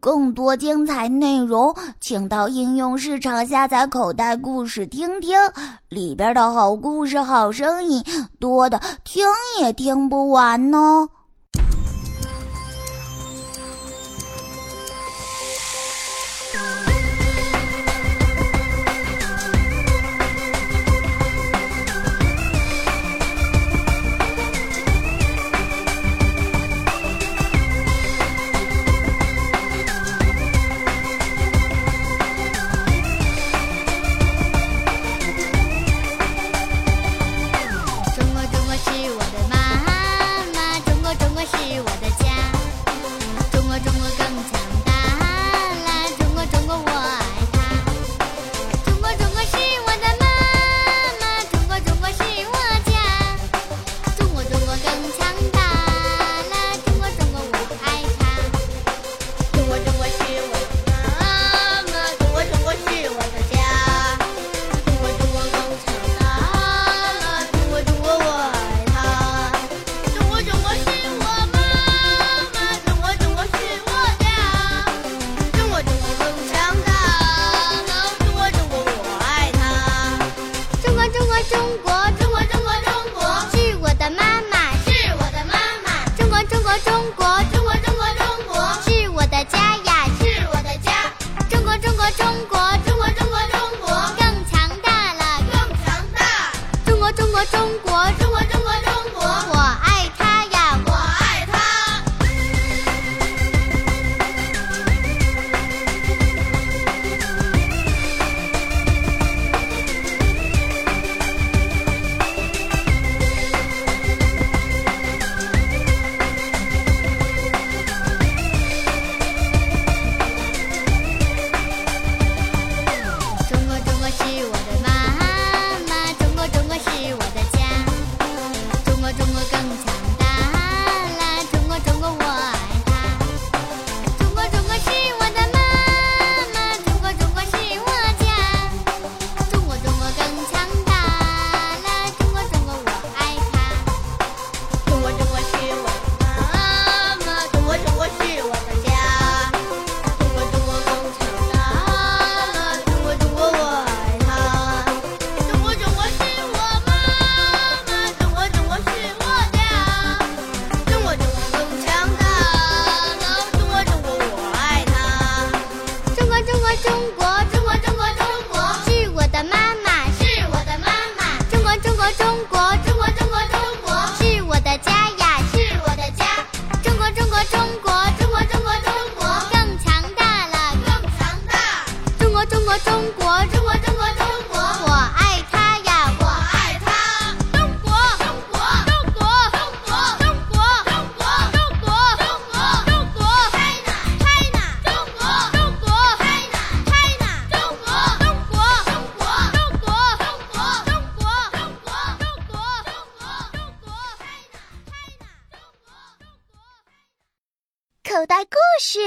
更多精彩内容，请到应用市场下载口袋故事听听，里边的好故事、好声音多的听也听不完呢。中国。中国。口袋故事。